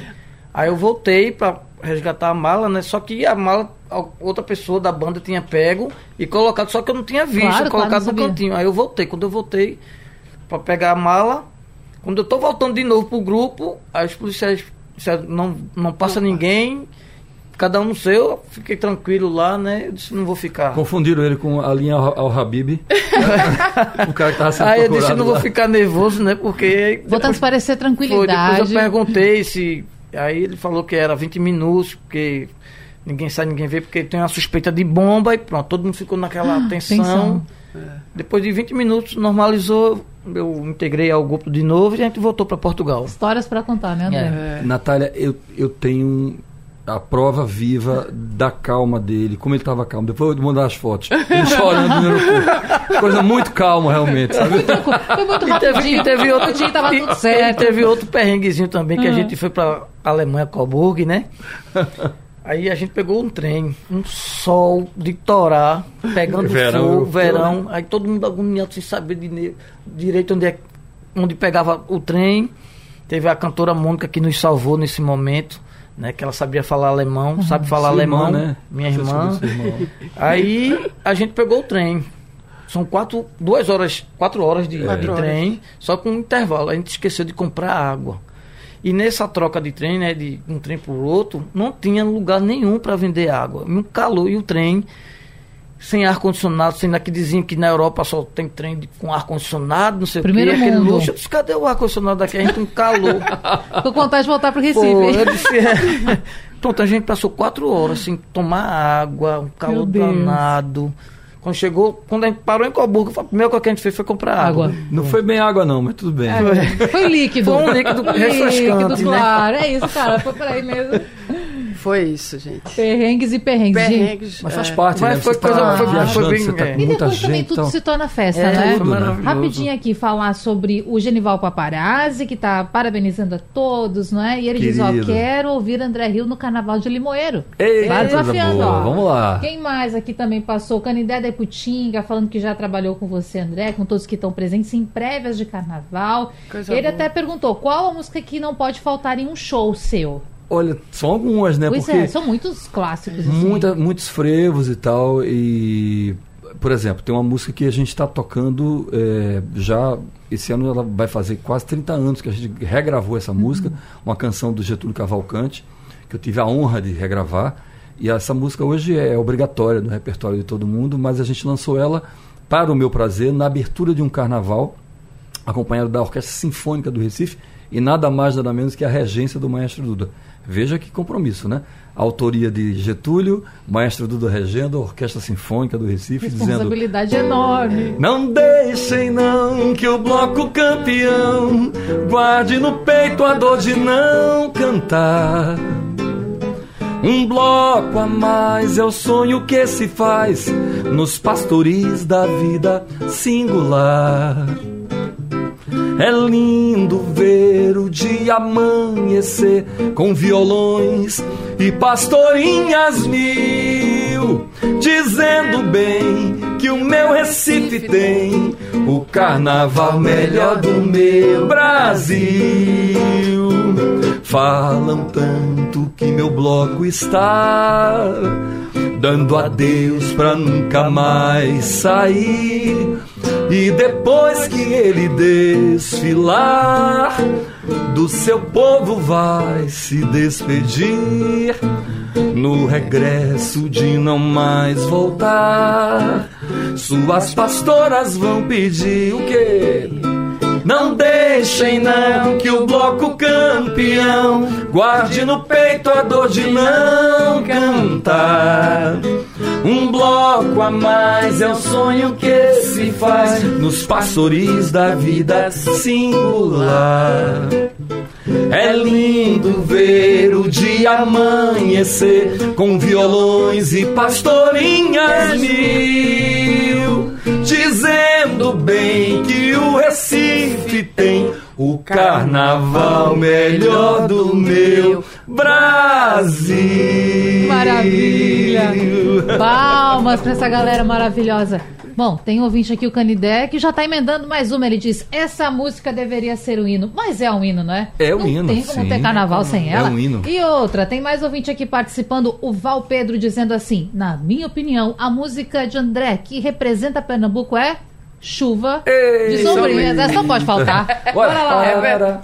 Aí eu voltei pra resgatar a mala, né? Só que a mala, a outra pessoa da banda tinha pego e colocado, só que eu não tinha visto, Claro, claro, colocado não no cantinho. Aí eu voltei. Quando eu voltei pra pegar a mala, quando eu tô voltando de novo pro grupo, aí os policiais disseram, não, não passa ninguém. cada um no seu, fiquei tranquilo lá, né? Eu disse, não vou ficar. Confundiram ele com a linha ao, Habib. o cara que tava sendo Aí eu disse, não vou lá. ficar nervoso, né? Porque. Vou transparecer Foi, depois tranquilidade. eu perguntei se. Aí ele falou que era 20 minutos, porque ninguém sai, ninguém vê, porque tem uma suspeita de bomba e pronto, todo mundo ficou naquela tensão. tensão. Depois de 20 minutos, normalizou, eu integrei ao grupo de novo e a gente voltou para Portugal. Histórias pra contar, né, André? É. Natália, eu, eu tenho a prova viva da calma dele, como ele estava calmo. Depois eu vou mandar as fotos. Ele chorando no aeroporto. Coisa muito calma, realmente, sabe? Foi muito E teve, rapidinho. e teve outro, rapidinho, tava tudo e certo. teve outro perrenguezinho também, que a Ah. gente foi pra Alemanha, Coburg, né? Aí a gente pegou um trem, um sol de torar, pegando Verão fogo, verão. Aí todo mundo agoniado sem saber de direito onde, é, onde pegava o trem. Teve a cantora Mônica que nos salvou nesse momento, né? Que ela sabia falar alemão, sabe falar Sua irmã, alemão, né? minha irmã. Aí a gente pegou o trem. São quatro, duas horas, quatro horas de, Quatro de trem, só com um intervalo. A gente esqueceu de comprar água. E nessa troca de trem, né, de um trem por outro, não tinha lugar nenhum para vender água. Um calor e o trem sem ar condicionado, sendo que diziam que na Europa só tem trem com ar condicionado, não sei Primeiro o que, aquele mundo. luxo. Eu disse, cadê o ar condicionado daqui? A gente com calor. Tô com vontade de voltar pro Recife. Pô, eu disse, é. Pronto, a gente passou quatro horas sem tomar água, um calor danado. Quando chegou, quando a gente parou em Coburgo, a primeira coisa que a gente fez foi comprar água. Água. Não foi bem água, não, mas tudo bem. Foi líquido. Foi um líquido refrescante, Líquido, né? claro. É isso, cara. Foi por aí mesmo. Foi isso, gente. Perrengues e perrengues. gente. Perrengues. Mas faz é. parte, Mas né? foi tá coisa- foi- viajando, foi bem- você tá E muita depois também gente. tudo então- se torna festa, É, né? Tudo, né? Rapidinho aqui falar sobre o Genival Paparazzi, que tá parabenizando a todos, não é? E ele diz, ó, Querido. quero ouvir André Rio no Carnaval de Limoeiro. Ei, Vai desafiando, ó. Vamos lá. Quem mais aqui também passou? Canindé da Iputinga, falando que já trabalhou com você, André, com todos que estão presentes em prévias de carnaval. Coisa ele boa. até perguntou qual a música que não pode faltar em um show seu. Olha, são algumas, né? pois Porque é, são muitos clássicos. assim. muita, muitos frevos e tal. E, por exemplo, tem uma música que a gente está tocando é, já. Esse ano ela vai fazer quase 30 anos que a gente regravou essa música, uma canção do Getúlio Cavalcante, que eu tive a honra de regravar. E essa música hoje é obrigatória no repertório de todo mundo, mas a gente lançou ela, para o meu prazer, na abertura de um carnaval, acompanhado da Orquestra Sinfônica do Recife e nada mais nada menos que a regência do Maestro Duda. Veja que compromisso, né? Autoria de Getúlio, Maestro Duda regendo, Orquestra Sinfônica do Recife, dizendo Responsabilidade enorme. não deixem não que o bloco campeão guarde no peito a dor de não cantar. Um bloco a mais é o sonho que se faz nos pastoris da vida singular. É lindo ver o dia amanhecer com violões e pastorinhas mil, dizendo bem que o meu Recife tem o carnaval melhor do meu Brasil. Falam tanto que meu bloco está dando adeus pra nunca mais sair. E depois que ele desfilar, do seu povo vai se despedir. No regresso de não mais voltar, suas pastoras vão pedir o quê? Não deixem não que o bloco campeão guarde no peito a dor de não cantar. Um bloco a mais é o sonho que se faz nos pastoris da vida singular. É lindo ver o dia amanhecer com violões e pastorinhas mil, dizendo bem que o Recife tem o carnaval melhor do meu Brasil. Maravilha. Palmas pra essa galera maravilhosa. Bom, tem um ouvinte aqui, o Canidé, que já tá emendando mais uma. Ele diz: essa música deveria ser um hino. Mas é um hino, não é? É um não hino, Tem como sim. ter carnaval sem É ela. um hino. E outra, tem mais ouvinte aqui participando, o Val Pedro, dizendo assim: na minha opinião, a música de André que representa Pernambuco é chuva Ei, de sombrinhas. Essa não pode faltar. Bora, Bora lá. Para.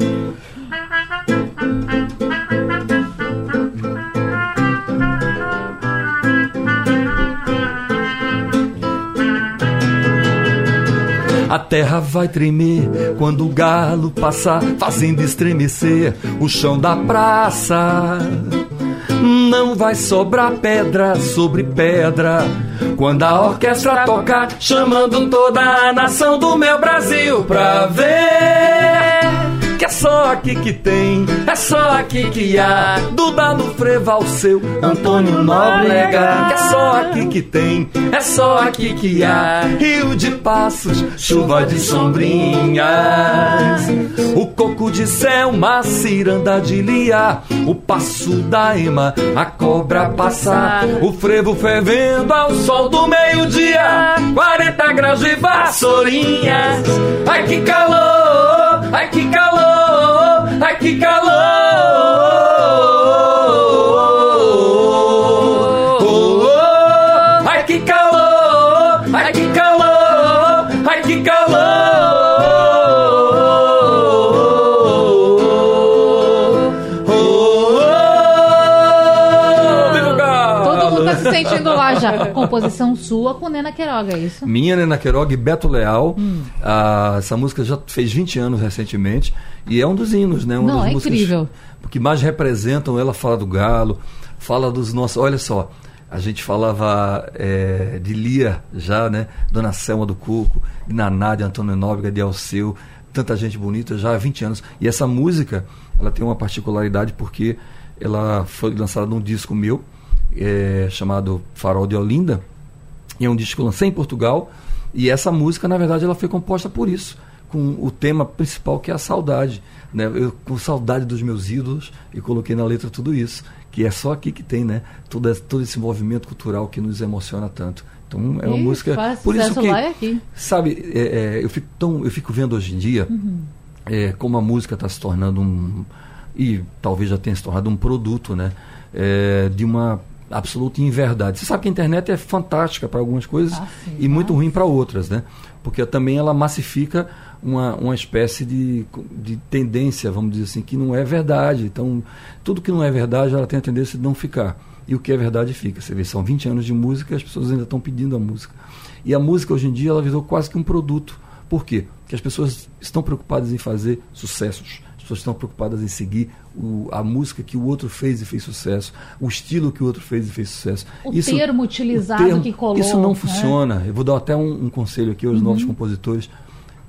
A terra vai tremer quando o galo passar, fazendo estremecer o chão da praça. Não vai sobrar pedra sobre pedra. Quando a orquestra tocar, chamando toda a nação do meu Brasil pra ver que é só aqui que tem, é só aqui que há. Duda no Freval seu, Antônio Nóbrega, que é só aqui que tem, é só aqui que há. Rio de Passos, chuva de sombrinhas. O coco de céu, uma ciranda de lia. O passo da ema, a cobra passar. O frevo fervendo ao sol do meio-dia. 40 graus de vassourinhas. Ai que calor, ai que calor. Ai que calor! Sentindo lá já. Composição sua com Nena Queiroga, é isso? Minha Nena Queiroga e Beto Leal. Ah, essa música já fez 20 anos recentemente e é um dos hinos, né? Uma Não, das é músicas incrível. que mais representam. Ela fala do galo, fala dos nossos. Olha só, a gente falava é, de Lia já, né? Dona Selma do Cuco, de Naná, de Antônio Nóbrega, de Alceu, tanta gente bonita já há 20 anos. E essa música, ela tem uma particularidade porque ela foi lançada num disco meu, é, chamado Farol de Olinda. E é um disco que eu lancei em Portugal. E essa música, na verdade, ela foi composta por isso, com o tema principal que é a saudade. Né? Eu, com saudade dos meus ídolos, e coloquei na letra tudo isso, que é só aqui que tem, né? Todo, esse- todo esse movimento cultural que nos emociona tanto. Então é uma Ih, música. faz Por isso que, lá e aqui. sabe, é, é, eu fico tão, eu fico vendo hoje em dia é, como a música está se tornando um e talvez já tenha se tornado um produto, né? É, de uma absoluta inverdade. Você sabe que a internet é fantástica para algumas coisas Ah, sim, e muito ah. ruim para outras, né? Porque também ela massifica uma, uma espécie de, de tendência, vamos dizer assim, que não é verdade. Então, tudo que não é verdade, ela tem a tendência de não ficar. E o que é verdade fica. Você vê, são 20 anos de música e as pessoas ainda estão pedindo a música. E a música hoje em dia, ela virou quase que um produto. Por quê? Porque as pessoas estão preocupadas em fazer sucessos. As pessoas estão preocupadas em seguir o- a música que o outro fez e fez sucesso, o estilo que o outro fez e fez sucesso. O termo utilizado que colou, Isso não né? funciona. Eu vou dar até um, um conselho aqui aos novos compositores.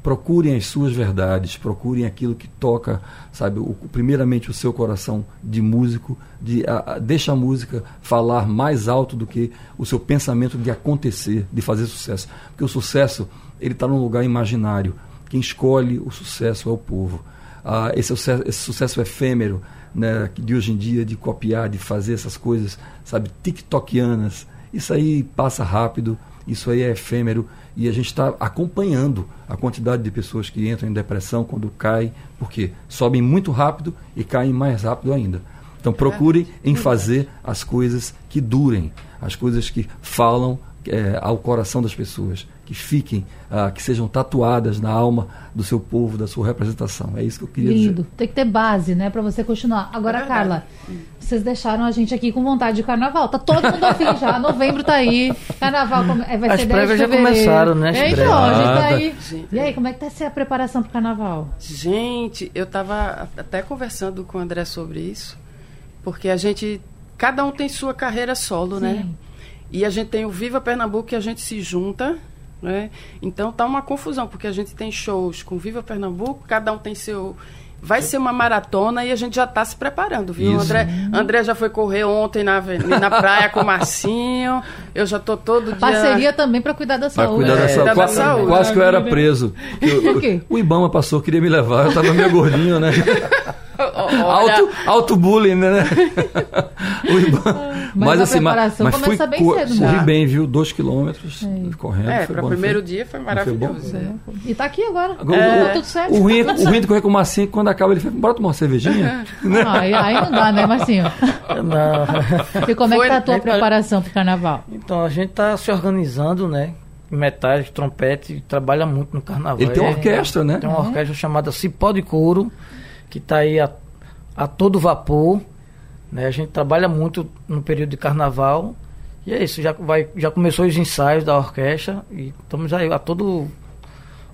Procurem as suas verdades, procurem aquilo que toca, sabe, o, primeiramente o seu coração de músico, de a, a- deixa a música falar mais alto do que o seu pensamento de acontecer, de fazer sucesso. Porque o sucesso, ele está num lugar imaginário. Quem escolhe o sucesso é o povo. Ah, esse, sucesso, esse sucesso efêmero né, de hoje em dia, de copiar, de fazer essas coisas, sabe, tiktokianas, isso aí passa rápido, isso aí é efêmero e a gente está acompanhando a quantidade de pessoas que entram em depressão quando caem, porque sobem muito rápido e caem mais rápido ainda. Então procurem em fazer as coisas que durem, as coisas que falam é, ao coração das pessoas, que fiquem, ah, que sejam tatuadas na alma do seu povo, da sua representação. É isso que eu queria Lindo. dizer. Tem que ter base, né, pra você continuar. Agora, É. Carla, vocês deixaram a gente aqui com vontade de carnaval. Tá todo mundo afim já. Novembro tá aí. Carnaval come- é, vai As ser 10 de prévias já começaram, né, as É, então, a gente tá aí. Gente. E aí, como é que tá sendo a preparação pro carnaval? Gente, eu estava até conversando com o André sobre isso, porque a gente, cada um tem sua carreira solo, né? Sim. E a gente tem o Viva Pernambuco que a gente se junta, né? Então tá uma confusão, porque a gente tem shows com Viva Pernambuco, cada um tem seu. Vai ser uma maratona e a gente já está se preparando, viu? Isso. André, André já foi correr ontem na, na praia com o Marcinho. Eu já tô todo dia. Parceria também pra cuidar da Para saúde. cuidar da É, saúde. cuidar da Quase, saúde. quase que eu era preso. Eu- Por quê? o Ibama passou, queria me levar, eu estava meio gordinho, né? Alto, alto bullying, né? o Ibama. Mas a preparação mas fui começa bem cedo, corri né? bem, viu? Dois quilômetros correndo. É, para o primeiro foi- dia foi não foi bom? maravilhoso. é. E tá aqui agora. Agora, Tá o- tudo certo. O ruim, Tá o ruim de correr com o Marcinho, quando acaba, ele fala, bora tomar uma cervejinha? certo. Aí, aí não dá, né, Marcinho? Não. E como é que tá a tua é- preparação pro carnaval? Então a gente está se organizando, né? Metais, trompete, trabalha muito no carnaval. Ele tem uma É- orquestra, né? Tem uma orquestra chamada Cipó de Couro, que está aí a, a todo vapor. Né? A gente trabalha muito no período de carnaval. E é isso, já, vai, já começou os ensaios da orquestra e estamos aí a todo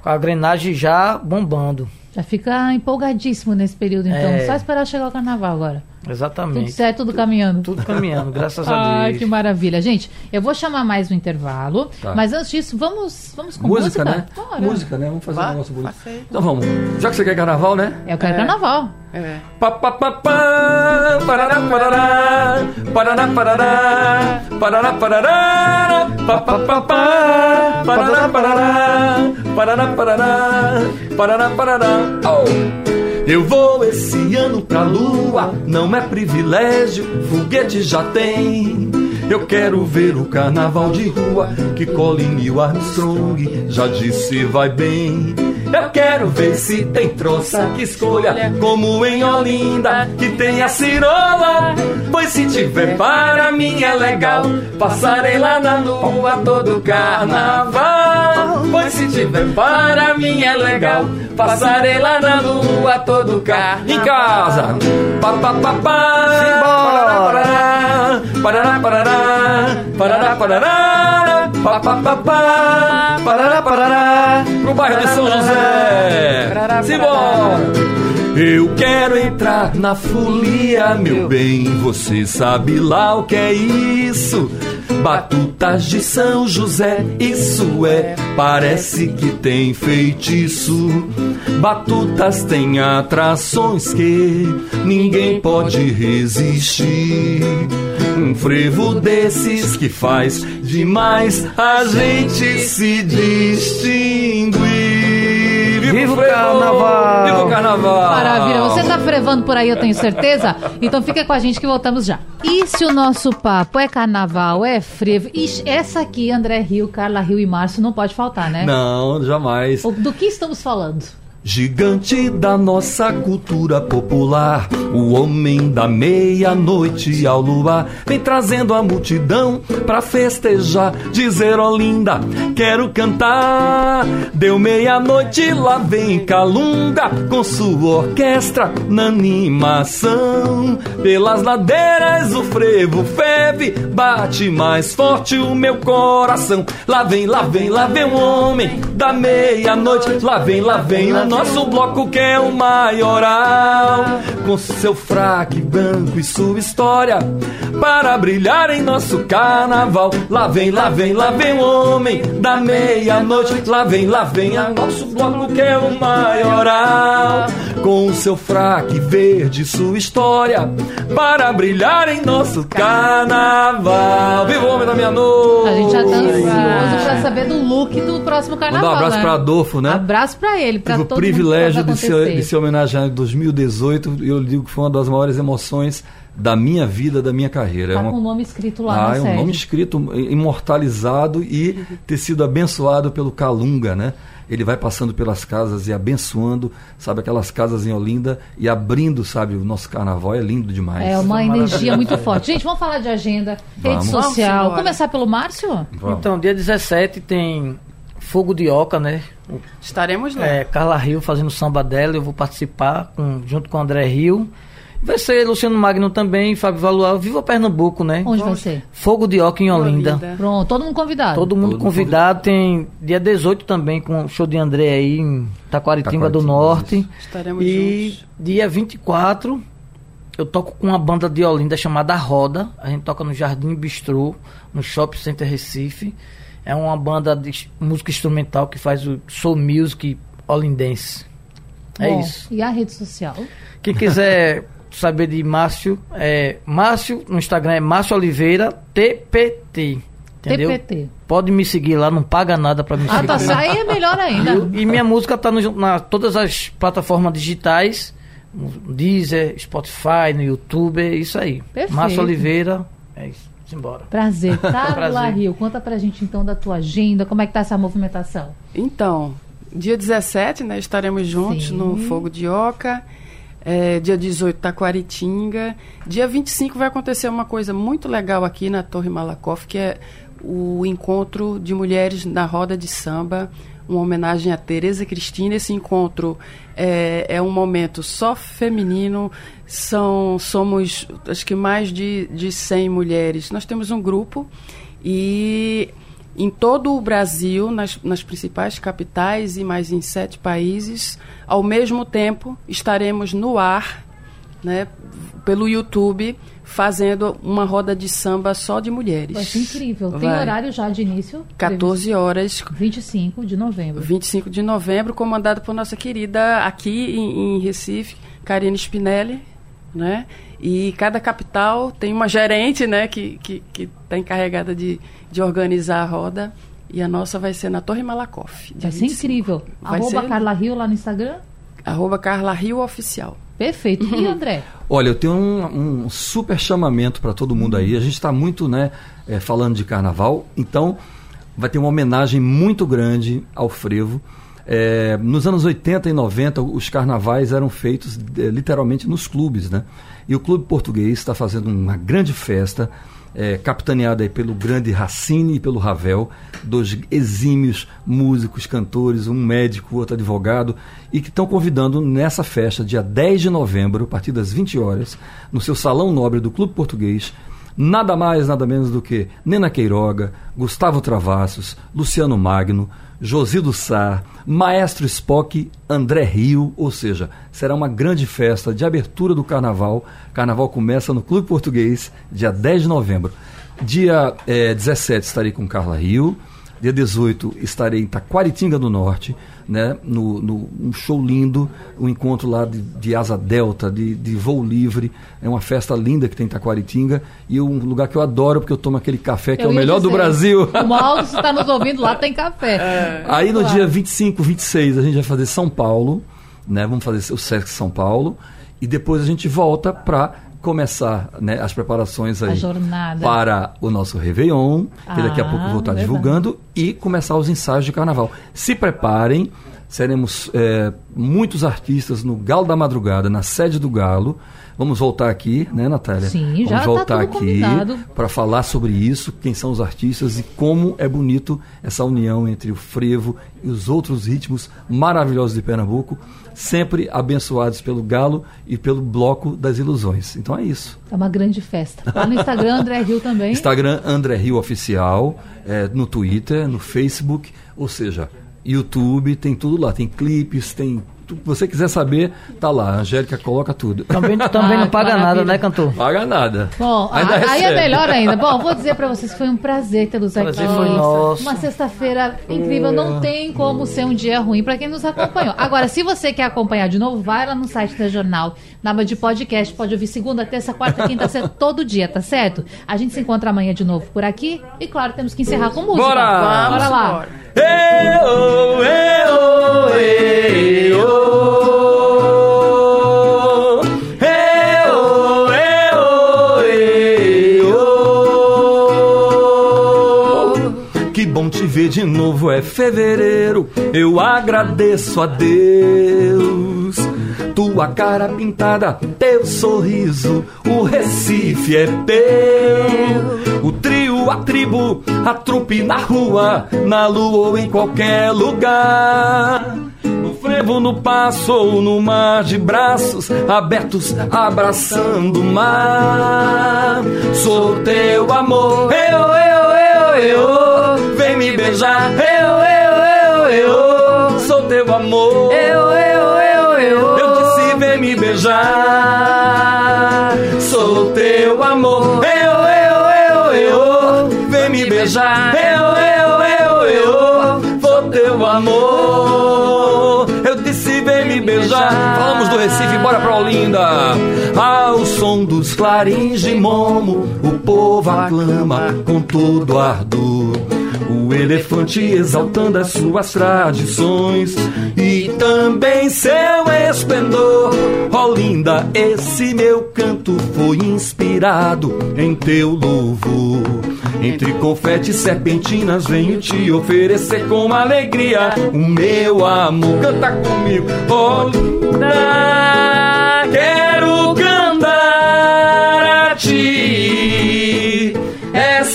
com a engrenagem já bombando. Já fica empolgadíssimo nesse período, então. É. Só esperar chegar o carnaval agora. Tudo Exatamente. certo, tudo caminhando. Tudo caminhando, graças a Ai, Deus. que maravilha. Gente, eu vou chamar mais um intervalo, Tá. mas antes disso, vamos, vamos com Música, música? né? Bora. Música, né? Vamos fazer um Vá, negócio bonito. Então vamos. Já que você quer carnaval, né? Eu quero É. carnaval. É. Pa, pa, pa, pá, parará, parará, parará, parará, parará, parará, pa, pa, pa, pá, parará, parará, parará, parará, parará, parará. Oh! Eu vou esse ano pra lua, não é privilégio, foguete já tem. Eu quero ver o carnaval de rua que Colin Neil Armstrong já disse vai bem. Eu quero ver se tem troça que escolha, como em Olinda, que tem a cirola. Pois se tiver para mim é legal, passarei lá na lua todo carnaval. Se tiver para mim é legal, passarei lá na lua todo carnaval. Em casa, pa pa pa pa, parará, parará, parará, parará, parará, pa pa pa pa, parará, parará, pro bairro de São José. Simbora! Eu quero entrar na folia, meu bem. Você sabe lá o que é isso? Batutas de São José, isso é, parece que tem feitiço. Batutas têm atrações que ninguém pode resistir. Um frevo desses que faz demais a gente se distinguir. Viva o carnaval! Viva o carnaval! Maravilha. Você tá frevando por aí, eu tenho certeza? Então fica com a gente que voltamos já. E se o nosso papo é carnaval, é frevo? Ixi, essa aqui, André Rio, Carla Rio e Márcio, não pode faltar, né? Não, jamais. Do que estamos falando? Gigante da nossa cultura popular, o homem da meia-noite ao luar, vem trazendo a multidão pra festejar, dizer Olinda, quero cantar. Deu meia-noite, lá vem Calunga, com sua orquestra na animação. Pelas ladeiras o frevo ferve, bate mais forte o meu coração. Lá vem, lá vem, lá vem o homem da meia-noite, lá vem, lá vem o nosso bloco que é o maioral. Com seu fraque branco e sua história, para brilhar em nosso carnaval. Lá vem, lá vem, lá vem o homem da meia-noite, lá vem, lá vem o nosso bloco que é o maioral. Com o seu fraque verde sua história, para brilhar em nosso carnaval. Viva o homem da meia-noite! A gente já tá ansioso pra saber do look do próximo carnaval. Mandar um abraço né? pra Adolfo, né? Abraço pra ele, pra Tive o todo privilégio mundo de ser, de ser homenageado em 2018 e eu digo que foi uma das maiores emoções da minha vida, da minha carreira. Tá é com uma- o nome escrito lá ah, na é um nome escrito, imortalizado e ter sido abençoado pelo Calunga, né? Ele vai passando pelas casas e abençoando, sabe, aquelas casas em Olinda e abrindo, sabe, o nosso carnaval é lindo demais. É uma energia muito forte. Gente, vamos falar de agenda, rede Vamos. social. Vamos. Começar pelo Márcio? Vamos. Então, dia 17 tem Fogo de Oca, né? Estaremos lá. É, Carla Rio fazendo samba dela, eu vou participar com- junto com o André Rio. Vai ser Luciano Magno também, Fábio Valual, Viva Pernambuco, né? Onde vai ser? Fogo de Oca em Olinda. Olinda. Pronto, todo mundo convidado. Todo mundo Todo convidado. Tem dia 18 também com o show de André aí em Taquaritinga do Norte. isso. Estaremos E juntos. dia 24 eu toco com uma banda de Olinda chamada Roda. A gente toca no Jardim Bistrô, no Shopping Center Recife. É uma banda de música instrumental que faz o soul music olindense. É Bom, isso. E a rede social? Quem quiser saber de Márcio, é Márcio no Instagram é Márcio Oliveira TPT. Entendeu? TPT. Pode me seguir lá, não paga nada pra me Ah, seguir. tá, aí é melhor ainda. E minha música tá no, na todas as plataformas digitais, no Deezer, Spotify, no YouTube, é isso aí. Perfeito. Márcio Oliveira, é isso. Simbora. Prazer. Carla Prazer. Rio, conta pra gente então da tua agenda, como é que tá essa movimentação? Então, dia 17, né, estaremos juntos Sim. no Fogo de Oca. É, dia 18, Taquaritinga. Dia 25 vai acontecer uma coisa muito legal aqui na Torre Malakoff, que é o encontro de mulheres na roda de samba, uma homenagem a Tereza Cristina. Esse encontro é, é um momento só feminino, são, somos acho que mais de, de 100 mulheres. Nós temos um grupo e em todo o Brasil, nas, nas principais capitais e mais em sete países. Ao mesmo tempo, estaremos no ar, né, pelo YouTube, fazendo uma roda de samba só de mulheres. Vai ser incrível. Tem Vai. horário já de início? 14 horas, 25 de novembro. 25 de novembro, comandado por nossa querida aqui em, em Recife, Karine Spinelli, né? E cada capital tem uma gerente, né, que que que está encarregada de, de organizar a roda. E a nossa vai ser na Torre Malakoff. Vai ser 25. incrível. Vai Arroba ser- Carla Rio lá no Instagram? Arroba Carla Rio Oficial. Perfeito. E André? Olha, eu tenho um, um super chamamento para todo mundo aí. A gente está muito, né, eh, falando de carnaval, então vai ter uma homenagem muito grande ao frevo. Eh, nos anos 80 e 90, os carnavais eram feitos eh, literalmente nos clubes, né? E o Clube Português está fazendo uma grande festa, eh, capitaneada pelo grande Racine e pelo Ravel, dois exímios músicos, cantores, um médico, outro advogado, e que estão convidando nessa festa, dia 10 de novembro, a partir das 20 horas, no seu Salão Nobre do Clube Português, nada mais, nada menos do que Nena Queiroga, Gustavo Travassos, Luciano Magno, Josildo Sá, Maestro Spock, André Rio, ou seja, será uma grande festa de abertura do carnaval. Carnaval começa no Clube Português, dia 10 de novembro. Dia eh, 17 estarei com Carla Rio. Dia 18 estarei em Taquaritinga do Norte, né, no, no- um show lindo, um encontro lá de, de asa delta, de, de voo livre. É uma festa linda que tem em Taquaritinga e um lugar que eu adoro porque eu tomo aquele café que é Eu o ia melhor do dizer, Brasil. O Mauro, se está nos ouvindo, lá tem café. Aí no Claro. dia 25, 26 a gente vai fazer São Paulo, né? Vamos fazer o Sesc São Paulo e depois a gente volta para começar né, as preparações aí para o nosso Réveillon, que daqui a Ah, pouco eu vou estar verdade. divulgando, e começar os ensaios de carnaval. Se preparem, seremos é, muitos artistas no Galo da Madrugada, na sede do Galo. Vamos voltar aqui, né, Natália? Sim, Vamos já tá voltar tudo aqui para falar sobre isso, quem são os artistas e como é bonito essa união entre o frevo e os outros ritmos maravilhosos de Pernambuco, sempre abençoados pelo Galo e pelo Bloco das Ilusões. Então é isso. É uma grande festa. Lá no Instagram, André Rio também. Instagram André Rio Oficial, é, no Twitter, no Facebook, ou seja, YouTube, tem tudo lá, tem clipes, tem. Que você quiser saber, tá lá. A Angélica coloca tudo. Também, também Ah, não que paga nada, né, cantor? Paga nada. Bom, Ainda a- aí é melhor ainda. Bom, vou dizer pra vocês que foi um prazer tê-los aqui. Prazer foi nosso. Uma sexta-feira incrível, não tem como ser um dia ruim pra quem nos acompanhou. Agora, se você quer acompanhar de novo, vai lá no site da Jornal, na de podcast, pode ouvir segunda, terça, quarta, quinta, sexta, todo dia, tá certo? A gente se encontra amanhã de novo por aqui e, claro, temos que encerrar com música. Bora! Bora lá! ê-ô, ê-ô. Que bom te ver de novo, é fevereiro. Eu agradeço a Deus. Tua cara pintada, teu sorriso, o Recife é teu. O trio, a tribo, a trupe na rua, na lua ou em qualquer lugar. No frevo, no passo ou no mar de braços abertos, abraçando o mar. Sou teu amor, eu, eu, eu, eu, vem me beijar, eu, eu, eu, eu, sou teu amor, beijar. Sou teu amor, eu, eu, eu, eu, vem me beijar, eu, eu, eu, eu, vou teu amor. Eu disse vem me beijar. Falamos do Recife, bora pra Olinda. Ao som dos clarins de momo, o povo aclama com todo ardor. O elefante exaltando as suas tradições e também seu esplendor. Olinda, esse meu canto foi inspirado em teu louvor. Entre confetes e serpentinas venho te oferecer com alegria o meu amor. Canta comigo, Olinda, quero cantar a ti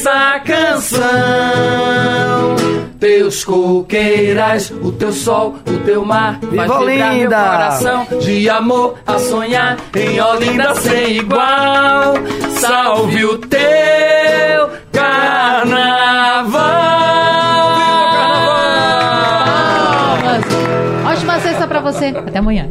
essa canção. Teus coqueiras, o teu sol, o teu mar, vai vibrar meu coração de amor a sonhar em Olinda sem igual. Salve o teu carnaval. Ótima sexta para você. Até amanhã.